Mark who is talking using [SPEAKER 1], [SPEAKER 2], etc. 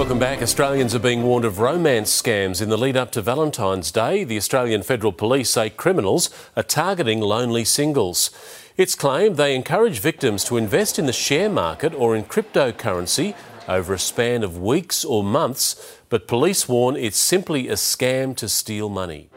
[SPEAKER 1] Welcome back. Australians are being warned of romance scams in the lead up to Valentine's Day. The Australian Federal Police say criminals are targeting lonely singles. It's claimed they encourage victims to invest in the share market or in cryptocurrency over a span of weeks or months, but police warn it's simply a scam to steal money.